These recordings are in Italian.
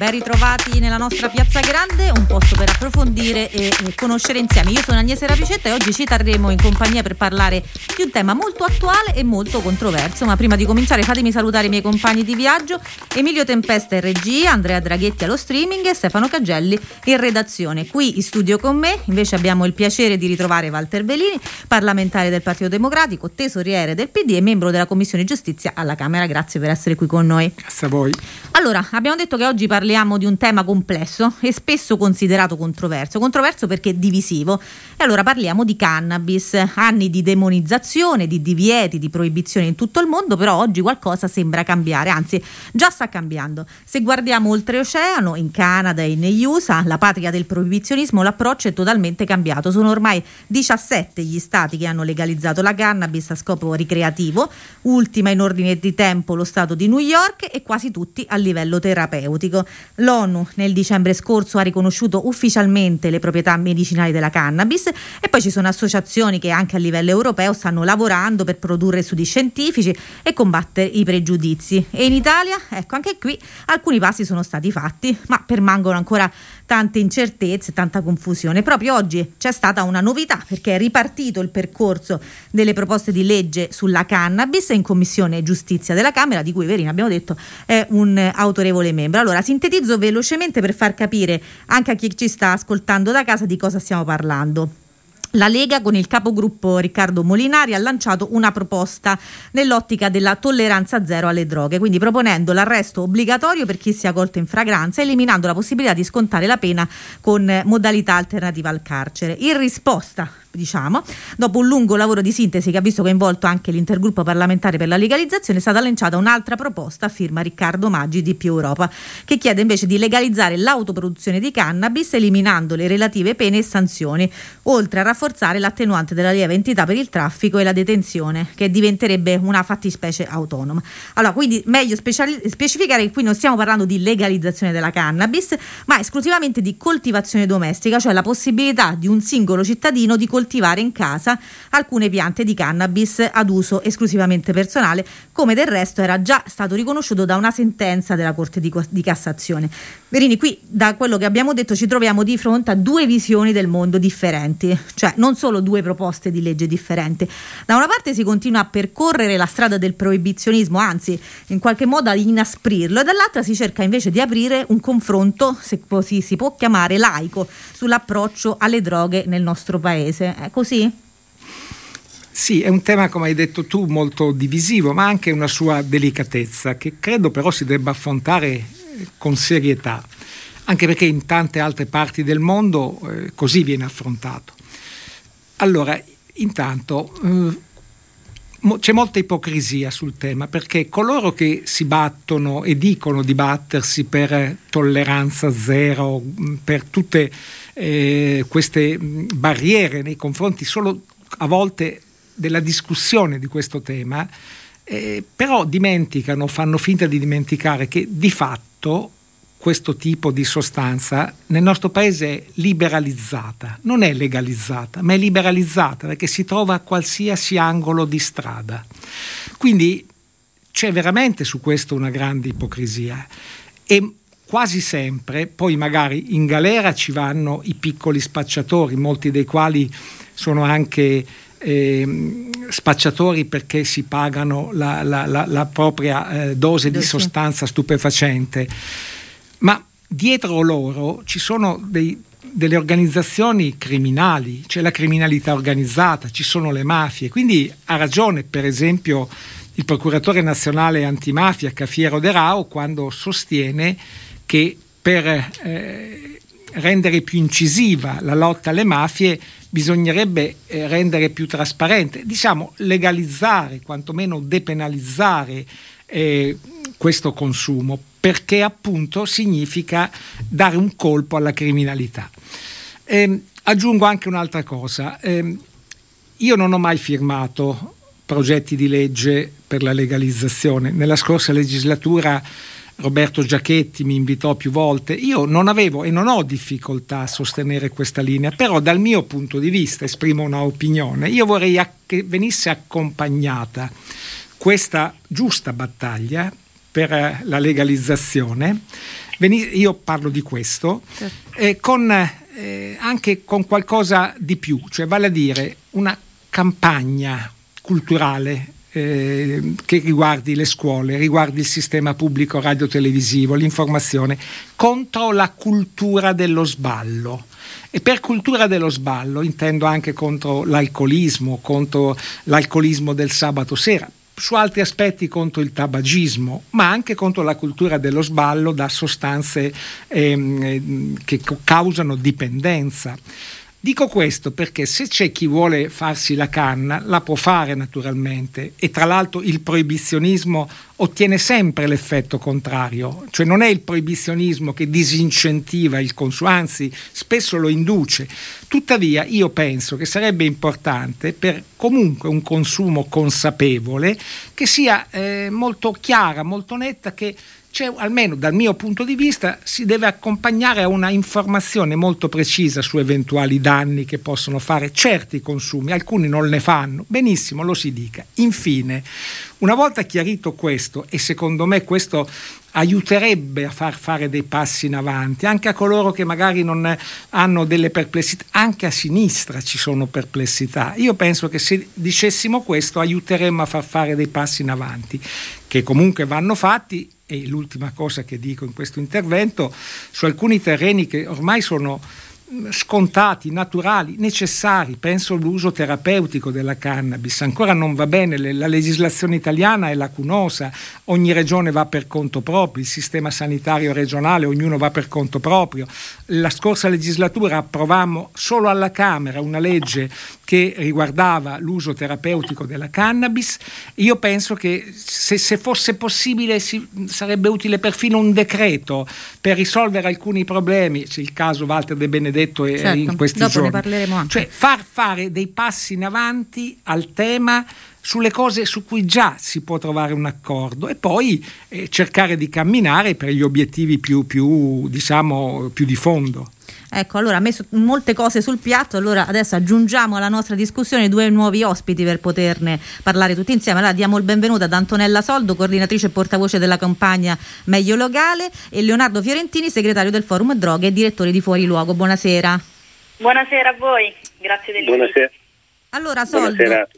Ben ritrovati nella nostra Piazza Grande, un posto per approfondire e, e conoscere insieme. Io sono Agnese Ravicetta e oggi ci terremo in compagnia per parlare di un tema molto attuale e molto controverso. Ma prima di cominciare fatemi salutare i miei compagni di viaggio, Emilio Tempesta in regia, Andrea Draghetti allo streaming e Stefano Cagelli in redazione. Qui in studio con me invece abbiamo il piacere di ritrovare Walter Belini, parlamentare del Partito Democratico, tesoriere del PD e membro della Commissione Giustizia alla Camera. Grazie per essere qui con noi. Grazie a voi. Allora, abbiamo detto che oggi parliamo parliamo di un tema complesso e spesso considerato controverso, controverso perché divisivo. E allora parliamo di cannabis, anni di demonizzazione, di divieti, di proibizioni in tutto il mondo, però oggi qualcosa sembra cambiare, anzi già sta cambiando. Se guardiamo oltreoceano, in Canada e negli USA, la patria del proibizionismo, l'approccio è totalmente cambiato. Sono ormai 17 gli stati che hanno legalizzato la cannabis a scopo ricreativo, ultima in ordine di tempo lo stato di New York e quasi tutti a livello terapeutico. L'ONU nel dicembre scorso ha riconosciuto ufficialmente le proprietà medicinali della cannabis e poi ci sono associazioni che anche a livello europeo stanno lavorando per produrre studi scientifici e combattere i pregiudizi. E in Italia, ecco, anche qui alcuni passi sono stati fatti, ma permangono ancora tante incertezze, tanta confusione. Proprio oggi c'è stata una novità perché è ripartito il percorso delle proposte di legge sulla cannabis in Commissione Giustizia della Camera, di cui Verina abbiamo detto è un autorevole membro. Allora, sintetizzo velocemente per far capire anche a chi ci sta ascoltando da casa di cosa stiamo parlando. La Lega con il capogruppo Riccardo Molinari ha lanciato una proposta nell'ottica della tolleranza zero alle droghe, quindi proponendo l'arresto obbligatorio per chi sia colto in fragranza, eliminando la possibilità di scontare la pena con modalità alternativa al carcere. In risposta diciamo, dopo un lungo lavoro di sintesi che ha visto coinvolto anche l'intergruppo parlamentare per la legalizzazione, è stata lanciata un'altra proposta a firma Riccardo Maggi di Più Europa, che chiede invece di legalizzare l'autoproduzione di cannabis eliminando le relative pene e sanzioni, oltre a rafforzare l'attenuante della lieve entità per il traffico e la detenzione, che diventerebbe una fattispecie autonoma. Allora, quindi meglio speciali- specificare che qui non stiamo parlando di legalizzazione della cannabis, ma esclusivamente di coltivazione domestica, cioè la possibilità di un singolo cittadino di coltivare coltivare in casa alcune piante di cannabis ad uso esclusivamente personale, come del resto era già stato riconosciuto da una sentenza della Corte di, Cassazione. Verini, qui da quello che abbiamo detto ci troviamo di fronte a due visioni del mondo differenti, cioè non solo due proposte di legge differenti. Da una parte si continua a percorrere la strada del proibizionismo, anzi in qualche modo a inasprirlo, e dall'altra si cerca invece di aprire un confronto, se così si può chiamare, laico sull'approccio alle droghe nel nostro paese. È così? Sì, è un tema, come hai detto tu, molto divisivo, ma anche una sua delicatezza, che credo però si debba affrontare eh, con serietà, anche perché in tante altre parti del mondo eh, così viene affrontato. Allora, intanto eh, c'è molta ipocrisia sul tema, perché coloro che si battono e dicono di battersi per tolleranza zero, per tutte eh, queste barriere nei confronti solo a volte della discussione di questo tema, eh, però dimenticano, fanno finta di dimenticare che di fatto questo tipo di sostanza nel nostro paese è liberalizzata, non è legalizzata, ma è liberalizzata perché si trova a qualsiasi angolo di strada. Quindi c'è veramente su questo una grande ipocrisia e quasi sempre, poi magari in galera ci vanno i piccoli spacciatori, molti dei quali sono anche eh, spacciatori perché si pagano la, la, la, la propria eh, dose di sostanza stupefacente, ma dietro loro ci sono dei, delle organizzazioni criminali, c'è la criminalità organizzata, ci sono le mafie, quindi ha ragione per esempio il procuratore nazionale antimafia Cafiero De Rao quando sostiene che per eh, rendere più incisiva la lotta alle mafie bisognerebbe eh, rendere più trasparente, diciamo legalizzare, quantomeno depenalizzare eh, questo consumo, perché appunto significa dare un colpo alla criminalità. Eh, aggiungo anche un'altra cosa, ehm, io non ho mai firmato progetti di legge per la legalizzazione, nella scorsa legislatura Roberto Giachetti mi invitò più volte, io non avevo e non ho difficoltà a sostenere questa linea, però dal mio punto di vista, esprimo una opinione, io vorrei che venisse accompagnata questa giusta battaglia per eh, la legalizzazione, io parlo di questo, certo. eh, con, eh, anche con qualcosa di più, cioè vale a dire una campagna culturale eh, che riguardi le scuole, riguardi il sistema pubblico radiotelevisivo, l'informazione, contro la cultura dello sballo. E per cultura dello sballo intendo anche contro l'alcolismo, contro l'alcolismo del sabato sera, su altri aspetti contro il tabagismo, ma anche contro la cultura dello sballo da sostanze ehm, che causano dipendenza. Dico questo perché se c'è chi vuole farsi la canna, la può fare naturalmente e tra l'altro il proibizionismo ottiene sempre l'effetto contrario, cioè non è il proibizionismo che disincentiva il consumo, anzi spesso lo induce. Tuttavia io penso che sarebbe importante per comunque un consumo consapevole che sia eh, molto chiara, molto netta, che c'è, almeno dal mio punto di vista, si deve accompagnare a una informazione molto precisa su eventuali danni che possono fare certi consumi, alcuni non ne fanno, benissimo, lo si dica. Infine, una volta chiarito questo, e secondo me questo aiuterebbe a far fare dei passi in avanti, anche a coloro che magari non hanno delle perplessità, anche a sinistra ci sono perplessità. Io penso che se dicessimo questo aiuteremmo a far fare dei passi in avanti, che comunque vanno fatti e l'ultima cosa che dico in questo intervento, su alcuni terreni che ormai sono scontati, naturali, necessari, penso all'uso terapeutico della cannabis, ancora non va bene, la legislazione italiana è lacunosa, ogni regione va per conto proprio, il sistema sanitario regionale, ognuno va per conto proprio. La scorsa legislatura approvammo solo alla Camera una legge che riguardava l'uso terapeutico della cannabis, io penso che se, se fosse possibile si, sarebbe utile perfino un decreto per risolvere alcuni problemi, c'è il caso Walter De Benedetto, detto certo, in questi dopo giorni. Ne parleremo anche. Cioè far fare dei passi in avanti al tema sulle cose su cui già si può trovare un accordo e poi eh, cercare di camminare per gli obiettivi più, più, diciamo, più di fondo. Ecco, allora ha messo molte cose sul piatto, allora adesso aggiungiamo alla nostra discussione due nuovi ospiti per poterne parlare tutti insieme. Allora diamo il benvenuto ad Antonella Soldo, coordinatrice e portavoce della campagna Meglio Locale e Leonardo Fiorentini, segretario del Forum Droghe e direttore di Fuori Luogo. Buonasera. Buonasera a voi, grazie dell'invito. Buonasera. Allora Soldo, Buonasera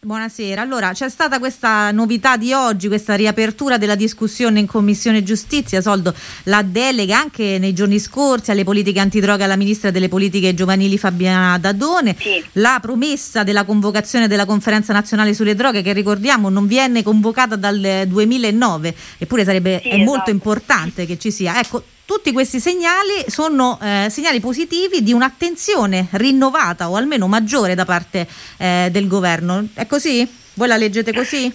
Buonasera, allora c'è stata questa novità di oggi, questa riapertura della discussione in Commissione Giustizia, Soldo, la delega anche nei giorni scorsi alle politiche antidroga alla Ministra delle Politiche Giovanili Fabiana Dadone, sì. la promessa della convocazione della Conferenza Nazionale sulle Droghe che ricordiamo non viene convocata dal 2009, eppure sarebbe sì, esatto. molto importante che ci sia. Ecco, tutti questi segnali sono eh, segnali positivi di un'attenzione rinnovata o almeno maggiore da parte eh, del governo. È così? Voi la leggete così?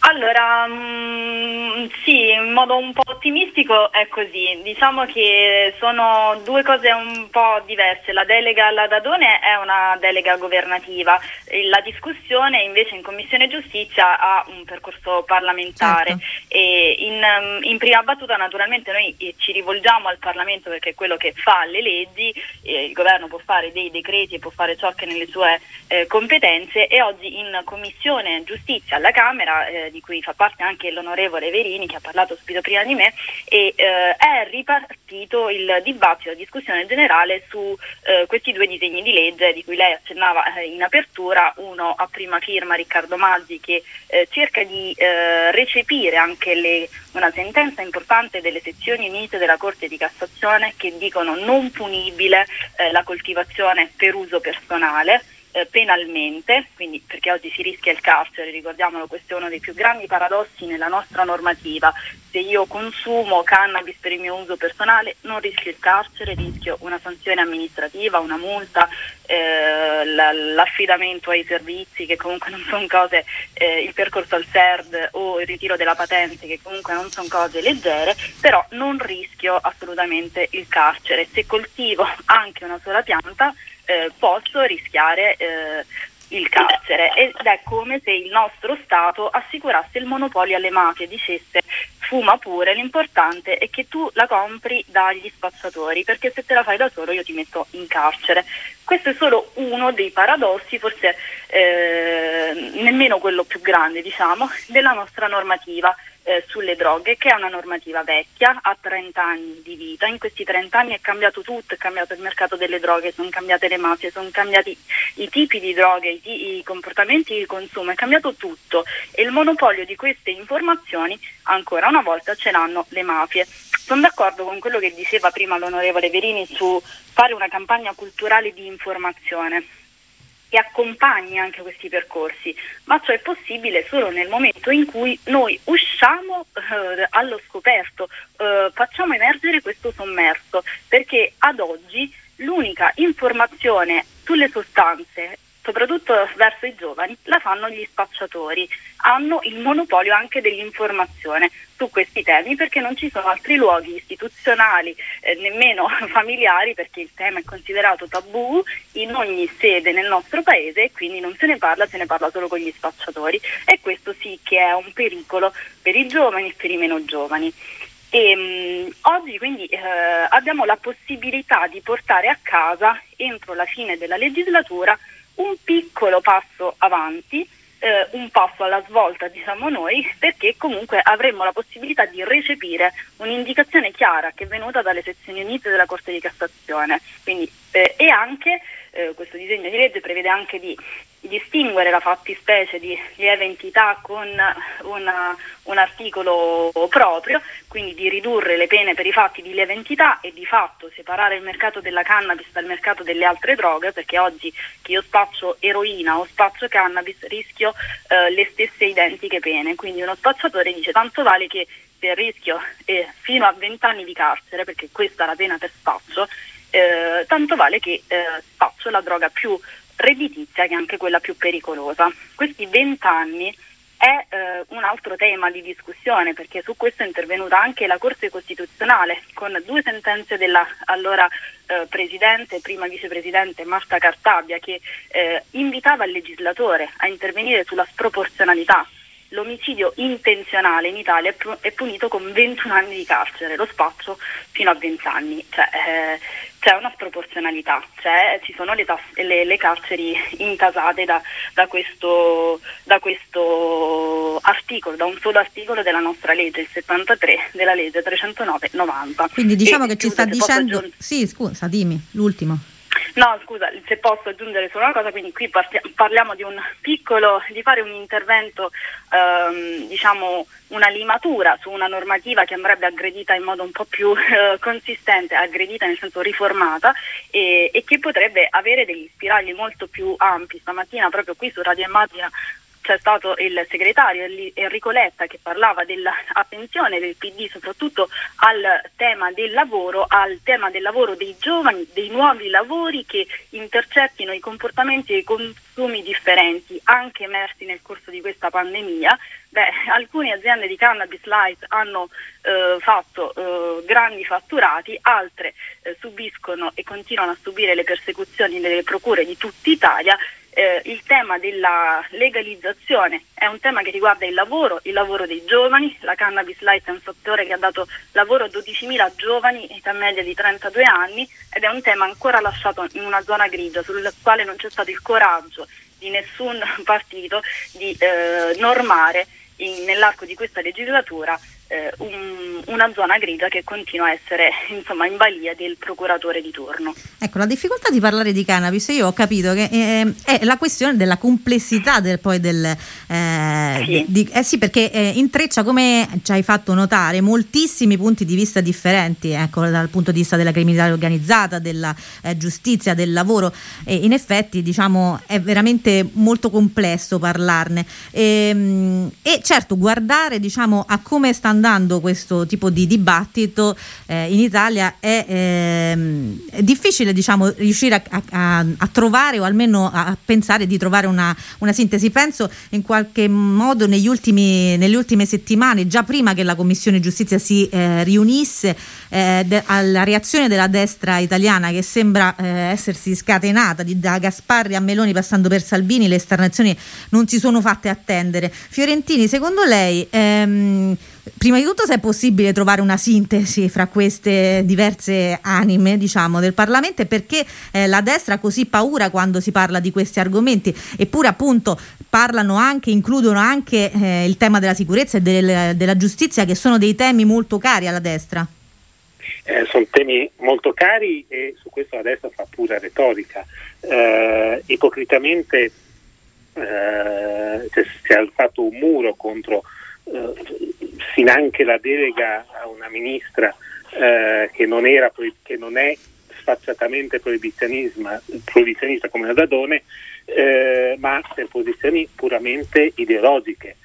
Allora, mh, mm, sì, in modo un po' ottimistico è così. Diciamo che sono due cose un po' diverse. La delega alla Dadone è una delega governativa, la discussione invece in Commissione Giustizia ha un percorso parlamentare. Certo. E in, mm, in, prima battuta naturalmente noi eh, ci rivolgiamo al Parlamento perché è quello che fa le leggi, il governo può fare dei decreti e può fare ciò che nelle sue eh, competenze e oggi in Commissione Giustizia alla Camera eh, di cui fa parte anche l'onorevole Verini che ha parlato subito prima di me e eh, è ripartito il dibattito, la discussione generale su eh, questi due disegni di legge di cui lei accennava eh, in apertura, uno a prima firma Riccardo Maggi che eh, cerca di eh, recepire anche le, una sentenza importante delle sezioni unite della Corte di Cassazione che dicono non punibile la coltivazione per uso personale eh, penalmente, quindi perché oggi si rischia il carcere, ricordiamolo, questo è uno dei più grandi paradossi nella nostra normativa. Se io consumo cannabis per il mio uso personale non rischio il carcere, rischio una sanzione amministrativa, una multa, eh, l'affidamento ai servizi che comunque non sono cose, eh, il percorso al CERD o il ritiro della patente che comunque non sono cose leggere, però non rischio assolutamente il carcere. Se coltivo anche una sola pianta eh, posso rischiare eh, il carcere ed è come se il nostro Stato assicurasse il monopolio alle mafie, dicesse fuma pure, l'importante è che tu la compri dagli spazzatori, perché se te la fai da solo io ti metto in carcere. Questo è solo uno dei paradossi, forse eh, nemmeno quello più grande, diciamo, della nostra normativa eh, sulle droghe, che è una normativa vecchia, ha 30 anni di vita. In questi 30 anni è cambiato tutto, è cambiato il mercato delle droghe, sono cambiate le mafie, sono cambiati i tipi di droghe, i, i comportamenti di consumo, è cambiato tutto e il monopolio di queste informazioni ancora una volta ce l'hanno le mafie. Sono d'accordo con quello che diceva prima l'onorevole Verini su fare una campagna culturale di informazione che accompagni anche questi percorsi, ma ciò è possibile solo nel momento in cui noi usciamo eh, allo scoperto, eh, facciamo emergere questo sommerso, perché ad oggi l'unica informazione sulle sostanze soprattutto verso i giovani, la fanno gli spacciatori. Hanno il monopolio anche dell'informazione su questi temi perché non ci sono altri luoghi istituzionali, eh, nemmeno familiari, perché il tema è considerato tabù in ogni sede nel nostro paese e quindi non se ne parla, se ne parla solo con gli spacciatori e questo sì che è un pericolo per i giovani e per i meno giovani. E, mh, oggi quindi eh, abbiamo la possibilità di portare a casa entro la fine della legislatura un piccolo passo avanti, eh, un passo alla svolta diciamo noi, perché comunque avremmo la possibilità di recepire un'indicazione chiara che è venuta dalle sezioni unite della Corte di Cassazione. Quindi, eh, e anche eh, questo disegno di legge prevede anche di distinguere la fattispecie di lieve entità con una, un articolo proprio, quindi di ridurre le pene per i fatti di lieve entità e di fatto separare il mercato della cannabis dal mercato delle altre droghe, perché oggi che io spaccio eroina o spaccio cannabis rischio eh, le stesse identiche pene, quindi uno spacciatore dice tanto vale che se rischio eh, fino a 20 anni di carcere, perché questa è la pena per spaccio, eh, tanto vale che eh, spaccio la droga più redditizia che è anche quella più pericolosa. Questi vent'anni è eh, un altro tema di discussione perché su questo è intervenuta anche la Corte Costituzionale con due sentenze della allora eh, Presidente prima Vicepresidente Marta Cartabia che eh, invitava il legislatore a intervenire sulla sproporzionalità l'omicidio intenzionale in Italia è punito con 21 anni di carcere, lo spazio fino a 20 anni. Cioè, eh, c'è una sproporzionalità, cioè, ci sono le, tass- le, le carceri intasate da, da, questo, da, questo, articolo, da un solo articolo della nostra legge, il 73 della legge 309-90. Quindi diciamo e che ci sta dicendo... Sì, scusa, dimmi, l'ultimo. No, scusa, se posso aggiungere solo una cosa, quindi qui parliamo di piccolo, di fare un intervento, ehm, diciamo una limatura su una normativa che andrebbe aggredita in modo un po' più eh, consistente, aggredita nel senso riformata e, e, che potrebbe avere degli spiragli molto più ampi. Stamattina proprio qui su Radio Immagina c'è stato il segretario Enrico Letta che parlava dell'attenzione del PD soprattutto al tema del lavoro, al tema del lavoro dei giovani, dei nuovi lavori che intercettino i comportamenti e i consumi differenti anche emersi nel corso di questa pandemia. Beh, alcune aziende di cannabis light hanno eh, fatto eh, grandi fatturati, altre eh, subiscono e continuano a subire le persecuzioni delle procure di tutta Italia eh, il tema della legalizzazione è un tema che riguarda il lavoro, il lavoro dei giovani, la cannabis light è un settore che ha dato lavoro a 12.000 giovani, età media di 32 anni ed è un tema ancora lasciato in una zona grigia sul quale non c'è stato il coraggio di nessun partito di eh, normare in, nell'arco di questa legislatura eh, un, una zona grigia che continua a essere insomma, in balia del procuratore di turno. Ecco, la difficoltà di parlare di cannabis, io ho capito che eh, è la questione della complessità del, poi del... Eh, sì. Di, eh sì, perché eh, intreccia, come ci hai fatto notare, moltissimi punti di vista differenti, ecco, dal punto di vista della criminalità organizzata, della eh, giustizia, del lavoro, e in effetti diciamo è veramente molto complesso parlarne. E, ehm, e certo, guardare diciamo, a come stanno andando questo tipo di dibattito eh, in Italia è, ehm, è difficile diciamo, riuscire a, a, a, trovare o almeno a pensare di trovare una, una sintesi. Penso in qualche modo ultimi, nelle ultime settimane, già prima che la Commissione Giustizia si eh, riunisse, eh, de, alla reazione della destra italiana che sembra eh, essersi scatenata di, da Gasparri a Meloni passando per Salvini, le esternazioni non si sono fatte attendere. Fiorentini, secondo lei... Ehm, Prima di tutto se è possibile trovare una sintesi fra queste diverse anime diciamo, del Parlamento e perché eh, la destra ha così paura quando si parla di questi argomenti eppure appunto parlano anche, includono anche eh, il tema della sicurezza e del, della giustizia che sono dei temi molto cari alla destra. Eh, sono temi molto cari e su questo la destra fa pura retorica. Eh, ipocritamente si è fatto un muro contro eh, anche la delega a una ministra eh, che, non era, che non è sfacciatamente proibizionista come la Dadone, eh, ma per posizioni puramente ideologiche.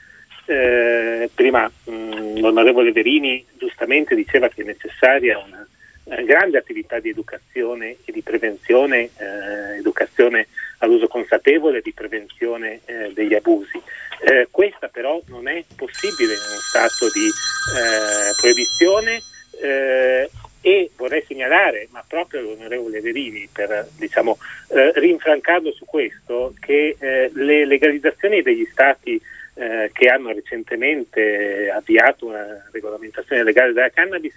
Eh, prima mh, l'onorevole Verini giustamente diceva che è necessaria una eh, grande attività di educazione e di prevenzione, eh, educazione all'uso consapevole di prevenzione eh, degli abusi. Eh, questa però non è possibile in uno stato di eh, proibizione eh, e vorrei segnalare, ma proprio l'onorevole Verini, per diciamo, rinfrancarlo su questo, che le legalizzazioni degli stati che hanno recentemente avviato una regolamentazione legale della cannabis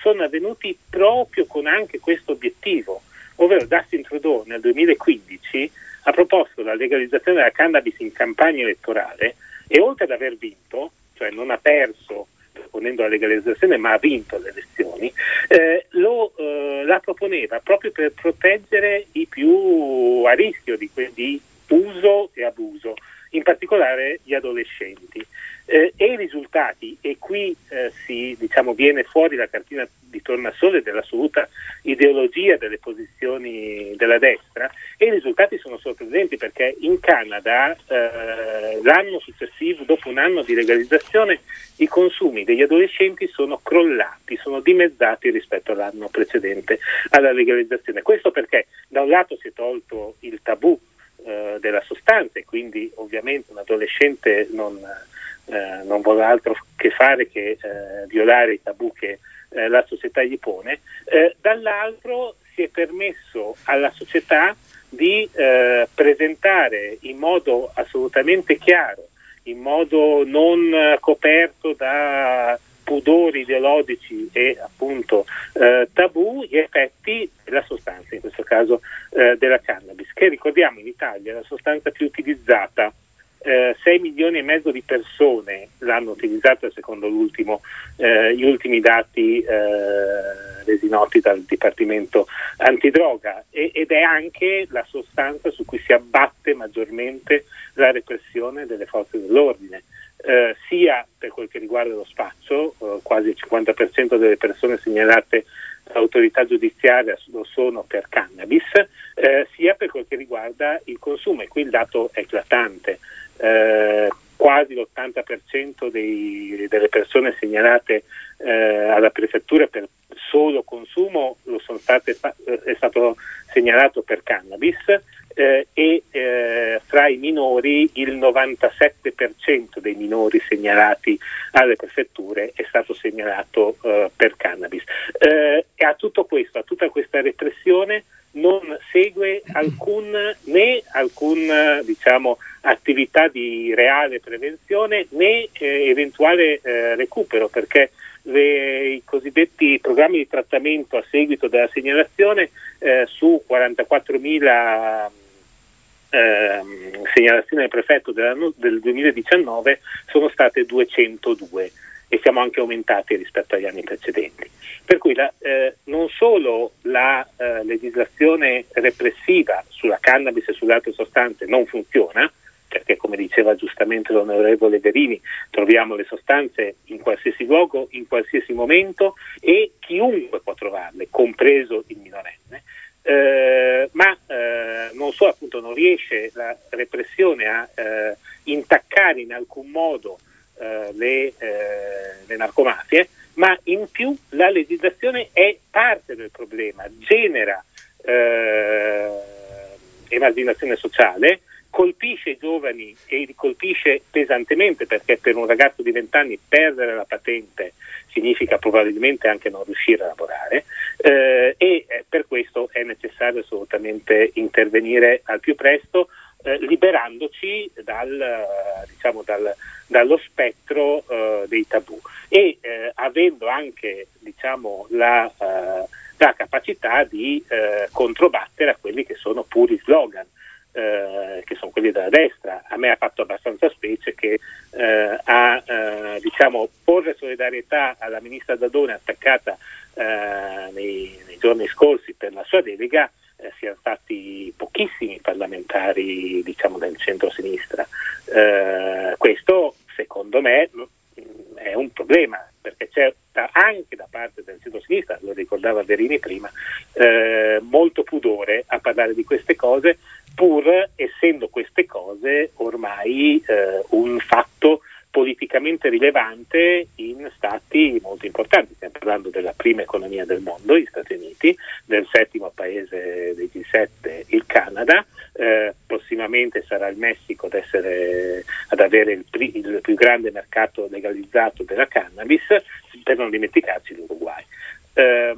sono avvenuti proprio con anche questo obiettivo, ovvero Dustin Trudeau nel 2015 ha proposto la legalizzazione della cannabis in campagna elettorale e oltre ad aver vinto, cioè non ha perso proponendo la legalizzazione ma ha vinto le elezioni, eh, lo, eh, la proponeva proprio per proteggere i più a rischio di, di uso e abuso, in particolare gli adolescenti. Eh, e i risultati, e qui eh, si diciamo, viene fuori la cartina di tornasole dell'assoluta ideologia delle posizioni della destra, i risultati sono sorprendenti perché in Canada eh, l'anno successivo, dopo un anno di legalizzazione, i consumi degli adolescenti sono crollati, sono dimezzati rispetto all'anno precedente alla legalizzazione. Questo perché da un lato si è tolto il tabù eh, della sostanza e quindi ovviamente un adolescente non eh, non vuole altro che fare che eh, violare i tabù che eh, la società gli pone, eh, dall'altro si è permesso alla società di eh, presentare in modo assolutamente chiaro, in modo non coperto da pudori ideologici e appunto eh, tabù gli effetti della sostanza, in questo caso eh, della cannabis, che ricordiamo in Italia è la sostanza più utilizzata eh, 6 milioni e mezzo di persone l'hanno utilizzata secondo eh, gli ultimi dati eh, resi noti dal Dipartimento Antidroga e, ed è anche la sostanza su cui si abbatte maggiormente la repressione delle forze dell'ordine. Eh, sia per quel che riguarda lo spaccio, eh, quasi il 50% delle persone segnalate all'autorità giudiziaria lo sono per cannabis, eh, sia per quel che riguarda il consumo e qui il dato è eclatante eh, quasi l'80% dei, delle persone segnalate eh, alla prefettura per solo consumo state, eh, è stato segnalato per cannabis eh, e eh, fra i minori il 97% dei minori segnalati alle prefetture è stato segnalato eh, per cannabis. e a tutto questo, a tutta questa repressione non segue alcun, né alcun diciamo, attività di reale prevenzione né eh, eventuale eh, recupero perché le, i cosiddetti programmi di trattamento a seguito della segnalazione eh, su 44.000 eh, segnalazioni del prefetto del 2019 sono state 202 e siamo anche aumentati rispetto agli anni precedenti. Per cui la, eh, non solo la eh, legislazione repressiva sulla cannabis e sulle altre sostanze non funziona, perché come diceva giustamente l'onorevole Verini, troviamo le sostanze in qualsiasi luogo, in qualsiasi momento e chiunque può trovarle, compreso il minorenne. Eh, ma eh, non solo appunto non riesce la repressione a eh, intaccare in alcun modo eh, le, eh, le narcomafie, ma in più la legislazione è parte del problema, genera eh, emarginazione sociale, colpisce i giovani e li colpisce pesantemente perché per un ragazzo di 20 anni perdere la patente significa probabilmente anche non riuscire a lavorare eh, e eh, per questo è necessario assolutamente intervenire al più presto eh, liberandoci dal, diciamo, dal, dallo spettro eh, dei tabù. e eh, avendo anche diciamo, la, uh, la, capacità di controbattere a quelli che sono puri slogan. Uh, che sono quelli della destra, a me ha fatto abbastanza specie che a diciamo, porre solidarietà alla ministra Dadone attaccata nei, nei, giorni scorsi per la sua delega eh, siano stati pochissimi parlamentari diciamo, del centro-sinistra. Eh, questo secondo me è un problema perché c'è anche da parte del centro-sinistra, lo ricordava Verini prima, eh, molto pudore a parlare di queste cose pur essendo queste cose ormai eh, un fatto politicamente rilevante in stati molto importanti. Stiamo parlando della prima economia del mondo, gli Stati Uniti, del settimo paese dei G7, il Canada. Eh, prossimamente sarà il Messico ad, essere, ad avere il, il, più grande mercato legalizzato della cannabis, per non dimenticarci l'Uruguay. Eh,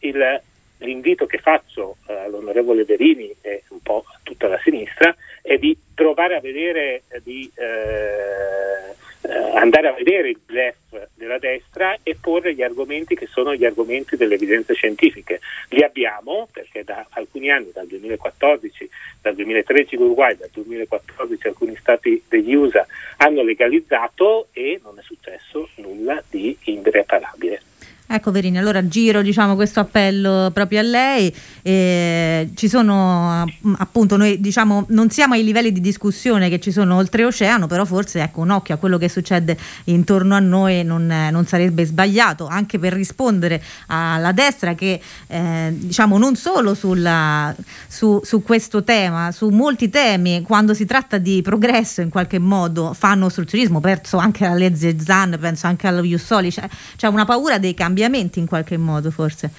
il, l'invito che faccio eh, all'onorevole Verini e un po' tutta la sinistra è di provare a vedere, di eh, eh, andare a vedere il blef della destra e porre gli argomenti che sono gli argomenti delle evidenze scientifiche. Li abbiamo perché da alcuni anni, dal 2014, dal 2013 l'Uruguay, dal 2014 alcuni stati degli USA hanno legalizzato e non è successo nulla di irreparabile. Ecco Verini, allora giro diciamo, questo appello proprio a lei. Eh, ci sono appunto, noi diciamo non siamo ai livelli di discussione che ci sono oltreoceano, però forse ecco, un occhio a quello che succede intorno a noi non, non sarebbe sbagliato, anche per rispondere alla destra che eh, diciamo non solo sulla, su, su, questo tema, su molti temi, quando si tratta di progresso in qualche modo fanno ostruzionismo, penso anche alla legge Zan, penso anche allo Jussoli, c'è, c'è una paura dei cambiamenti cambiamenti in qualche modo forse.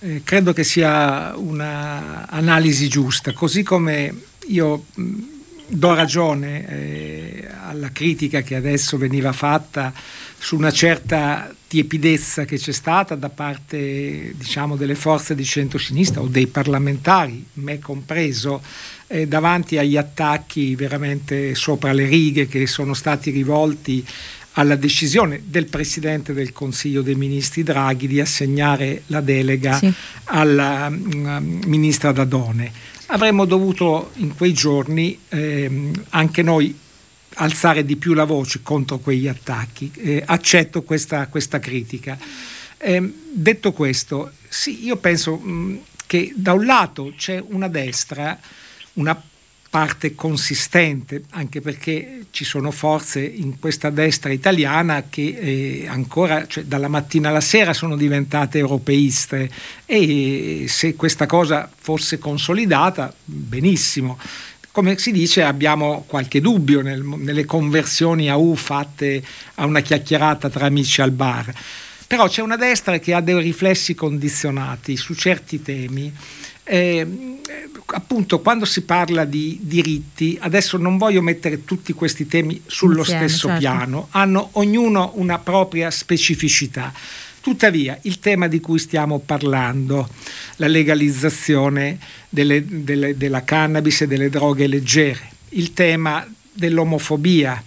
Eh, credo che sia un'analisi giusta, così come io mh, do ragione eh, alla critica che adesso veniva fatta su una certa tiepidezza che c'è stata da parte diciamo, delle forze di centrosinistra o dei parlamentari, me compreso, eh, davanti agli attacchi veramente sopra le righe che sono stati rivolti alla decisione del Presidente del Consiglio dei Ministri Draghi di assegnare la delega sì. alla um, Ministra Dadone. Avremmo dovuto in quei giorni ehm, anche noi alzare di più la voce contro quegli attacchi. Eh, accetto questa, questa critica. Eh, detto questo, sì, io penso mh, che da un lato c'è una destra, una parte consistente, anche perché ci sono forze in questa destra italiana che eh, ancora, cioè, dalla mattina alla sera, sono diventate europeiste e se questa cosa fosse consolidata, benissimo. Come si dice, abbiamo qualche dubbio nel, nelle conversioni a U fatte a una chiacchierata tra amici al bar. Però c'è una destra che ha dei riflessi condizionati su certi temi eh, appunto quando si parla di diritti, adesso non voglio mettere tutti questi temi sullo Insieme, stesso certo. piano, hanno ognuno una propria specificità. Tuttavia, il tema di cui stiamo parlando, la legalizzazione delle, delle, della cannabis e delle droghe leggere, il tema dell'omofobia,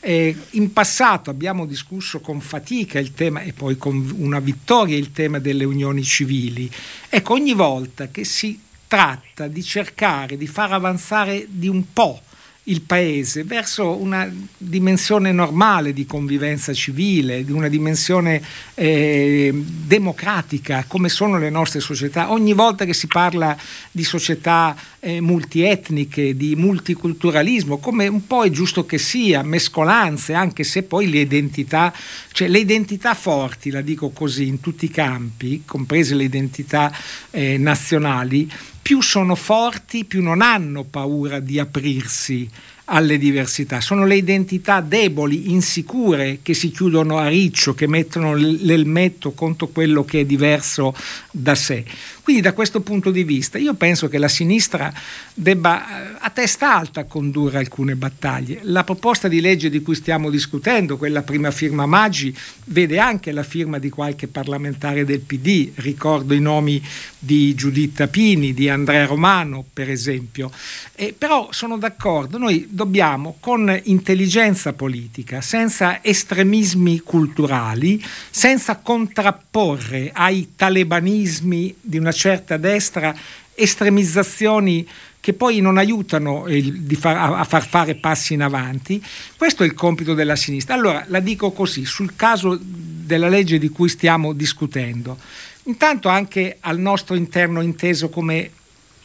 eh, in passato abbiamo discusso con fatica il tema e poi con una vittoria il tema delle unioni civili. Ecco, ogni volta che si tratta di cercare di far avanzare di un po' il paese verso una dimensione normale di convivenza civile, di una dimensione eh, democratica, come sono le nostre società. Ogni volta che si parla di società eh, multietniche, di multiculturalismo, come un po' è giusto che sia, mescolanze, anche se poi le identità, cioè le identità forti, la dico così, in tutti i campi, comprese le identità eh, nazionali, più sono forti, più non hanno paura di aprirsi alle diversità. Sono le identità deboli, insicure, che si chiudono a riccio, che mettono l'elmetto contro quello che è diverso da sé. Quindi da questo punto di vista io penso che la sinistra debba eh, a testa alta condurre alcune battaglie. La proposta di legge di cui stiamo discutendo, quella prima firma Maggi, vede anche la firma di qualche parlamentare del PD, ricordo i nomi di Giuditta Pini, di Andrea Romano per esempio. Eh, però sono d'accordo, noi dobbiamo con intelligenza politica, senza estremismi culturali, senza contrapporre ai talebanismi di una certa destra estremizzazioni che poi non aiutano il, far, a far fare passi in avanti. Questo è il compito della sinistra. Allora, la dico così, sul caso della legge di cui stiamo discutendo. Intanto anche al nostro interno inteso come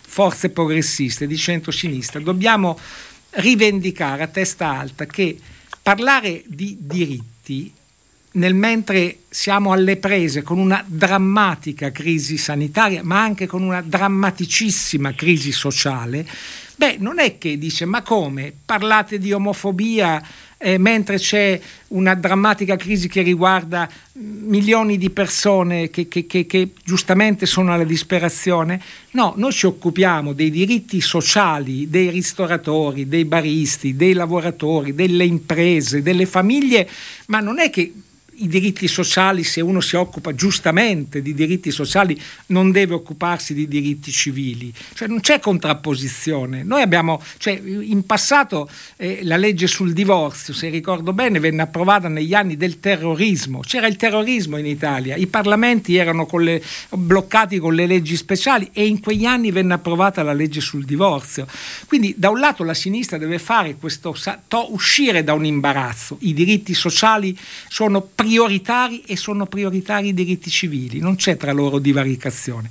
forze progressiste di centro-sinistra dobbiamo rivendicare a testa alta che parlare di diritti nel mentre siamo alle prese con una drammatica crisi sanitaria, ma anche con una drammaticissima crisi sociale, beh, non è che dice ma come parlate di omofobia eh, mentre c'è una drammatica crisi che riguarda milioni di persone che, che, che, che, giustamente sono alla disperazione. No, noi ci occupiamo dei diritti sociali dei ristoratori, dei baristi, dei lavoratori, delle imprese, delle famiglie, ma non è che i diritti sociali, se uno si occupa giustamente di diritti sociali, non deve occuparsi di diritti civili. Cioè non c'è contrapposizione. Noi abbiamo, cioè, in passato eh, la legge sul divorzio, se ricordo bene, venne approvata negli anni del terrorismo. C'era il terrorismo in Italia, i parlamenti erano con le, bloccati con le leggi speciali e in quegli anni venne approvata la legge sul divorzio. Quindi da un lato la sinistra deve fare questo, uscire da un imbarazzo. I diritti sociali sono prima prioritari e sono prioritari i diritti civili, non c'è tra loro divaricazione.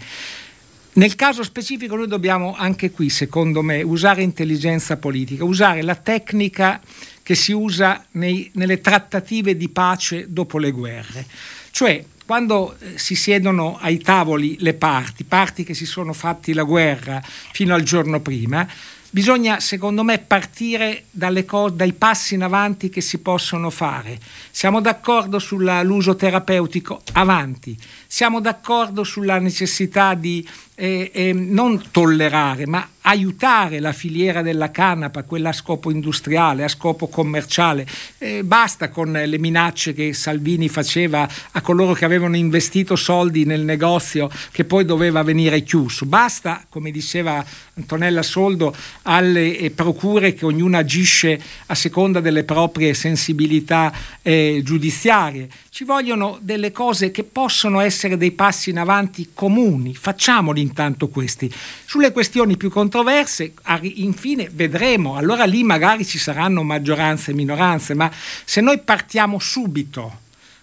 Nel caso specifico noi dobbiamo anche qui, secondo me, usare intelligenza politica, usare la tecnica che si usa nei, nelle trattative di pace dopo le guerre. Cioè, quando eh, si siedono ai tavoli le parti, parti che si sono fatti la guerra fino al giorno prima, Bisogna, secondo me, partire co- dai passi in avanti che si possono fare. Siamo d'accordo sull'uso terapeutico? Avanti. Siamo d'accordo sulla necessità di eh, eh, non tollerare, ma aiutare la filiera della canapa, quella a scopo industriale, a scopo commerciale. Eh, basta con le minacce che Salvini faceva a coloro che avevano investito soldi nel negozio che poi doveva venire chiuso. Basta, come diceva Antonella Soldo, alle eh, procure che ognuna agisce a seconda delle proprie sensibilità eh, giudiziarie. Ci vogliono delle cose che possono essere dei passi in avanti comuni. Facciamoli intanto questi. Sulle questioni più controverse, infine vedremo, allora lì magari ci saranno maggioranze e minoranze, ma se noi partiamo subito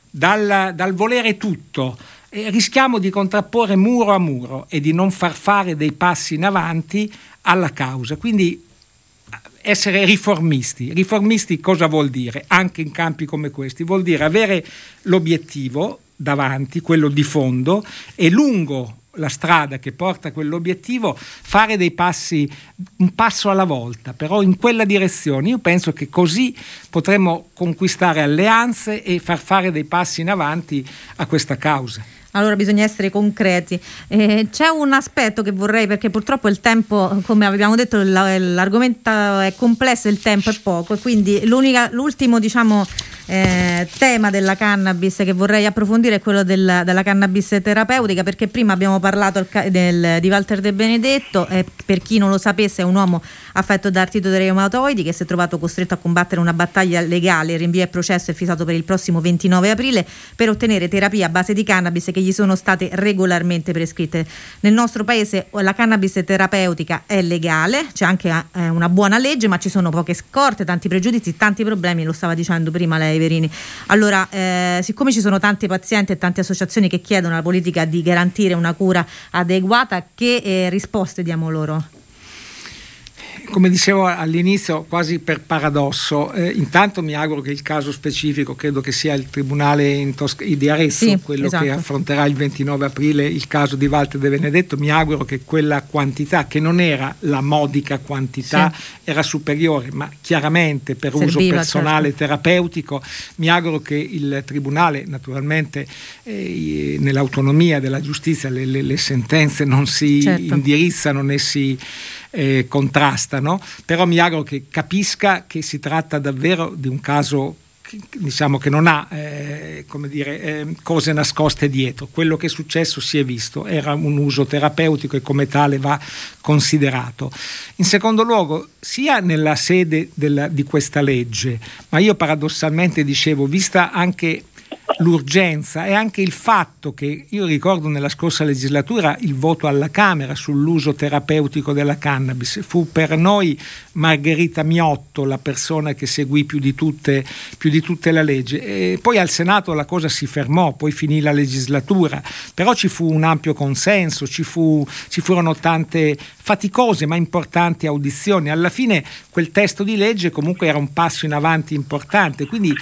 dal, dal volere tutto, eh, rischiamo di contrapporre muro a muro e di non far fare dei passi in avanti alla causa. Quindi essere riformisti. Riformisti cosa vuol dire? Anche in campi come questi, vuol dire avere l'obiettivo davanti, quello di fondo, e lungo la strada che porta a quell'obiettivo, fare dei passi, un passo alla volta, però in quella direzione. Io penso che così potremo conquistare alleanze e far fare dei passi in avanti a questa causa. Allora bisogna essere concreti. Eh, c'è un aspetto che vorrei, perché purtroppo il tempo, come abbiamo detto, l'argomento è complesso, il tempo è poco, quindi l'ultimo diciamo, eh, tema della cannabis che vorrei approfondire è quello del, della cannabis terapeutica, perché prima abbiamo parlato del, di Walter De Benedetto, eh, per chi non lo sapesse è un uomo affetto da artrito reumatoidi che si è trovato costretto a combattere una battaglia legale, il rinvio e processo è fissato per il prossimo 29 aprile per ottenere terapia a base di cannabis che gli sono state regolarmente prescritte. Nel nostro paese la cannabis terapeutica è legale, c'è anche eh, una buona legge, ma ci sono poche scorte, tanti pregiudizi, tanti problemi, lo stava dicendo prima lei Verini. Allora, eh, siccome ci sono tanti pazienti e tante associazioni che chiedono alla politica di garantire una cura adeguata, che eh, risposte diamo loro? Come dicevo all'inizio, quasi per paradosso, eh, intanto mi auguro che il caso specifico, credo che sia il Tribunale Tosc- di Arezzo, sì, quello esatto. che affronterà il 29 aprile il caso di Walter De Benedetto, mi auguro che quella quantità, che non era la modica quantità, sì. era superiore, ma chiaramente per Serviva, uso personale certo. terapeutico, mi auguro che il Tribunale, naturalmente eh, nell'autonomia della giustizia, le, le, le sentenze non si certo. indirizzano né si eh, contrastano, però mi auguro che capisca che si tratta davvero di un caso diciamo che non ha eh, dire, eh, cose nascoste dietro. Quello che è successo si è visto, era un uso terapeutico e come tale va considerato. In secondo luogo, sia nella sede della, di questa legge, ma io paradossalmente dicevo, vista anche l'urgenza e anche il fatto che io ricordo nella scorsa legislatura il voto alla Camera sull'uso terapeutico della cannabis. Fu per noi Margherita Miotto la persona che seguì più di tutte, più di tutte la legge. E poi al Senato la cosa si fermò poi finì la legislatura. Però ci fu un ampio consenso ci, fu, ci furono tante faticose ma importanti audizioni. Alla fine quel testo di legge comunque era un passo in avanti importante. Quindi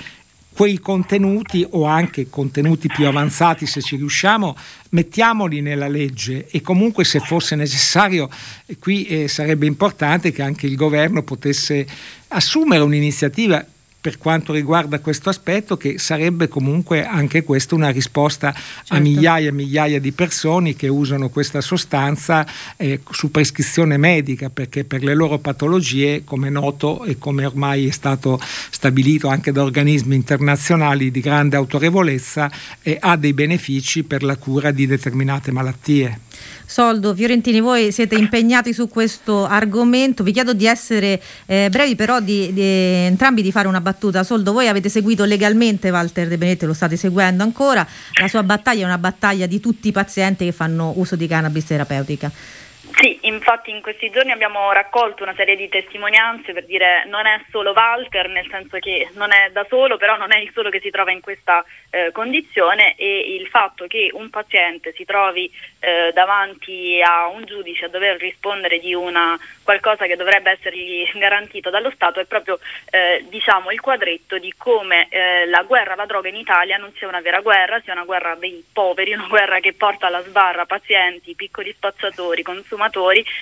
quei contenuti o anche contenuti più avanzati se ci riusciamo, mettiamoli nella legge. E comunque se fosse necessario, qui eh, sarebbe importante che anche il governo potesse assumere un'iniziativa per quanto riguarda questo aspetto che sarebbe comunque anche questa una risposta certo. a migliaia e migliaia di persone che usano questa sostanza eh, su prescrizione medica perché per le loro patologie come noto e come ormai è stato stabilito anche da organismi internazionali di grande autorevolezza eh, ha dei benefici per la cura di determinate malattie. Soldo, Fiorentini, voi siete impegnati su questo argomento, vi chiedo di essere eh, brevi però di, di, entrambi di fare una battuta. Soldo, voi avete seguito legalmente Walter De Benedetti, lo state seguendo ancora, la sua battaglia è una battaglia di tutti i pazienti che fanno uso di cannabis terapeutica. Sì, infatti in questi giorni abbiamo raccolto una serie di testimonianze per dire non è solo Walter, nel senso che non è da solo, però non è il solo che si trova in questa eh, condizione e il fatto che un paziente si trovi eh, davanti a un giudice a dover rispondere di una qualcosa che dovrebbe essergli garantito dallo Stato è proprio eh, diciamo, il quadretto di come eh, la guerra alla droga in Italia non sia una vera guerra, sia una guerra dei poveri, una guerra che porta alla sbarra pazienti, piccoli spazzatori, consumatori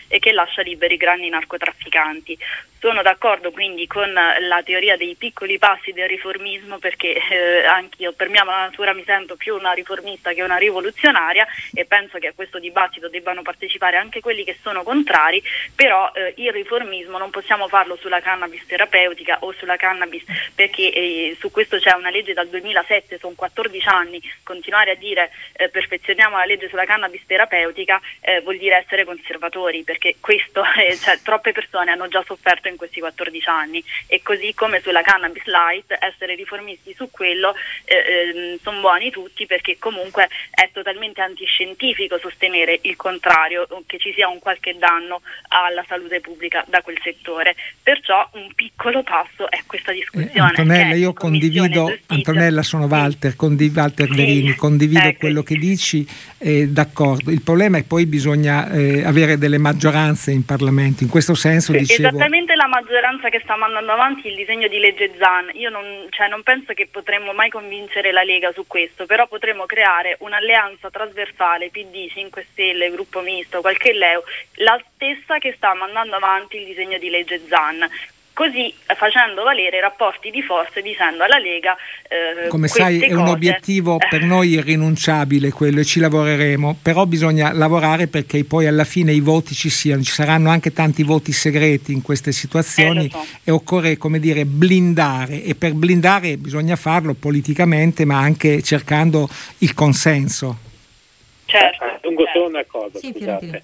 e che lascia liberi grandi narcotrafficanti. Sono d'accordo quindi con la teoria dei piccoli passi del riformismo perché eh, anch'io per mia natura mi sento più una riformista che una rivoluzionaria e penso che a questo dibattito debbano partecipare anche quelli che sono contrari, però eh, il riformismo non possiamo farlo sulla cannabis terapeutica o sulla cannabis perché eh, su questo c'è una legge dal 2007, sono 14 anni, continuare a dire eh, perfezioniamo la legge sulla cannabis terapeutica eh, vuol dire essere conservatori perché questo, eh, cioè, troppe persone hanno già sofferto in questi 14 anni e così come sulla cannabis light essere riformisti su quello eh, eh, sono buoni tutti perché comunque è totalmente antiscientifico sostenere il contrario, che ci sia un qualche danno alla salute pubblica da quel settore. Perciò un piccolo passo è questa discussione. Eh, Antonella, io condivido, Antonella sono Walter, condiv- Walter sì, Verini, condivido ecco. quello che dici, eh, d'accordo. Il problema è poi bisogna eh, avere delle maggioranze in Parlamento, in questo senso sì, dicevo... Esattamente la maggioranza che sta mandando avanti il disegno di legge ZAN, io non, cioè, non penso che potremmo mai convincere la Lega su questo, però potremmo creare un'alleanza trasversale PD, 5 Stelle, gruppo misto, qualche leo, la stessa che sta mandando mandando avanti il disegno di legge ZAN così facendo valere i rapporti di forza e dicendo alla Lega eh, come sai è un obiettivo per noi irrinunciabile quello e ci lavoreremo però bisogna lavorare perché poi alla fine i voti ci siano ci saranno anche tanti voti segreti in queste situazioni eh, so. e occorre come dire blindare e per blindare bisogna farlo politicamente ma anche cercando il consenso. Certo aggiungo solo una cosa sì, scusate.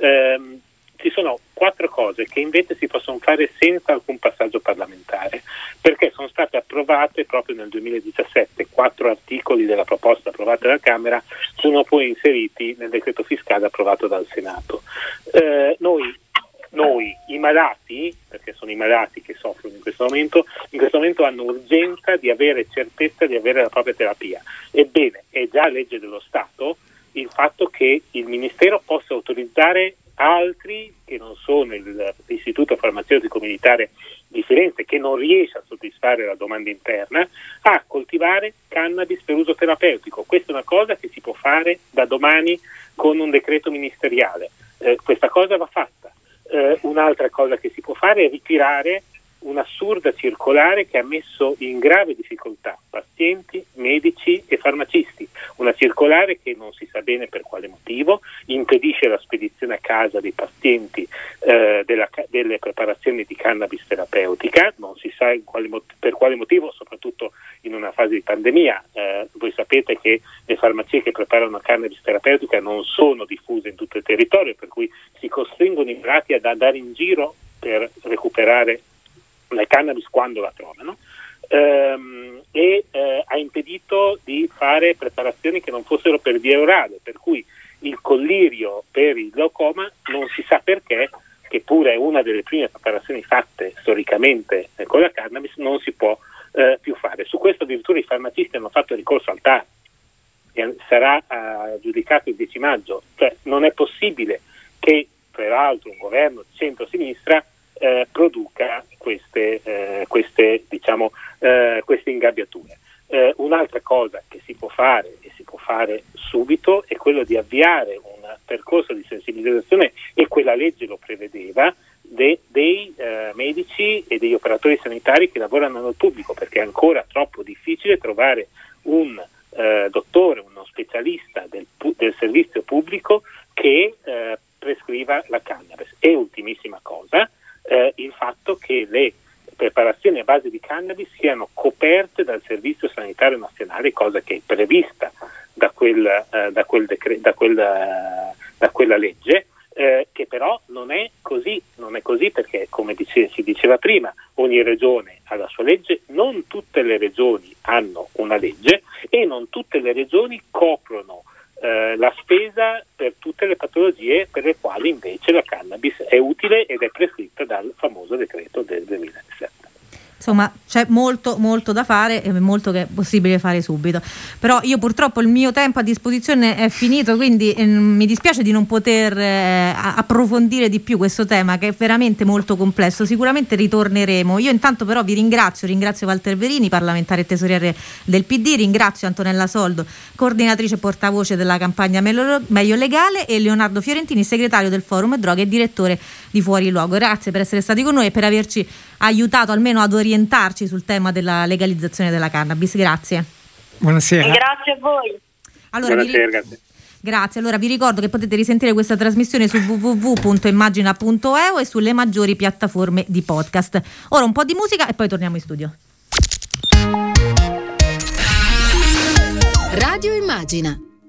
Ehm, ci sono quattro cose che invece si possono fare senza alcun passaggio parlamentare, perché sono state approvate proprio nel 2017, quattro articoli della proposta approvata dalla Camera sono poi inseriti nel decreto fiscale approvato dal Senato. Eh, noi, noi, i malati, perché sono i malati che soffrono in questo momento, in questo momento hanno urgenza di avere certezza di avere la propria terapia. Ebbene, è già legge dello Stato il fatto che il Ministero possa autorizzare altri che non sono l'Istituto Farmaceutico Militare di Firenze, che non riesce a soddisfare la domanda interna, a coltivare cannabis per uso terapeutico. Questa è una cosa che si può fare da domani con un decreto ministeriale. Eh, questa cosa va fatta. Eh, un'altra cosa che si può fare è ritirare un'assurda circolare che ha messo in grave difficoltà pazienti, medici e farmacisti. Una circolare che non si sa bene per quale motivo impedisce la spedizione a casa dei pazienti eh, della, delle preparazioni di cannabis terapeutica, non si sa quale, per quale motivo, soprattutto in una fase di pandemia. Eh, voi sapete che le farmacie che preparano cannabis terapeutica non sono diffuse in tutto il territorio, per cui si costringono i malati ad andare in giro per recuperare la cannabis quando la trovano ehm, e eh, ha impedito di fare preparazioni che non fossero per via orale, per cui il collirio per il glaucoma non si sa perché, che pure è una delle prime preparazioni fatte storicamente eh, con la cannabis, non si può eh, più fare. Su questo addirittura i farmacisti hanno fatto ricorso al TAR, sarà eh, giudicato il 10 maggio, cioè non è possibile che peraltro un governo di centro-sinistra eh, produca queste, eh, queste, diciamo, eh, queste ingabbiature. Eh, un'altra cosa che si può fare e si può fare subito è quello di avviare un percorso di sensibilizzazione e quella legge lo prevedeva de, dei eh, medici e degli operatori sanitari che lavorano nel pubblico perché è ancora troppo difficile trovare un eh, dottore, uno specialista del, del servizio pubblico che prescriva la cannabis. E ultimissima cosa, eh, il fatto che le preparazioni a base di cannabis siano coperte dal Servizio Sanitario Nazionale, cosa che è prevista da, quel, eh, da, quel decre- da, quel, uh, da quella legge, eh, che però non è così, non è così perché come dice, si diceva prima, ogni regione ha la sua legge, non tutte le regioni hanno una legge e non tutte le regioni coprono eh, la spesa per tutte le patologie per le quali invece la cannabis è utile ed è prescritta dal famoso decreto del 2007. Insomma, c'è molto, molto da fare e molto che è possibile fare subito. Però io purtroppo il mio tempo a disposizione è finito, quindi eh, mi dispiace di non poter eh, approfondire di più questo tema che è veramente molto complesso. Sicuramente ritorneremo. Io intanto però vi ringrazio, ringrazio Walter Verini, parlamentare e tesoriere del PD, ringrazio Antonella Soldo, coordinatrice e portavoce della campagna Meglio Legale e Leonardo Fiorentini, segretario del Forum Droghe e direttore di Fuori Luogo. Grazie per essere stati con noi e per averci aiutato almeno ad orientarci sul tema della legalizzazione della cannabis. Grazie. Buonasera. Grazie a voi. Allora, Buonasera, vi... grazie. Grazie, allora vi ricordo che potete risentire questa trasmissione su www.immagina.eu e sulle maggiori piattaforme di podcast. Ora un po' di musica e poi torniamo in studio. Radio Immagina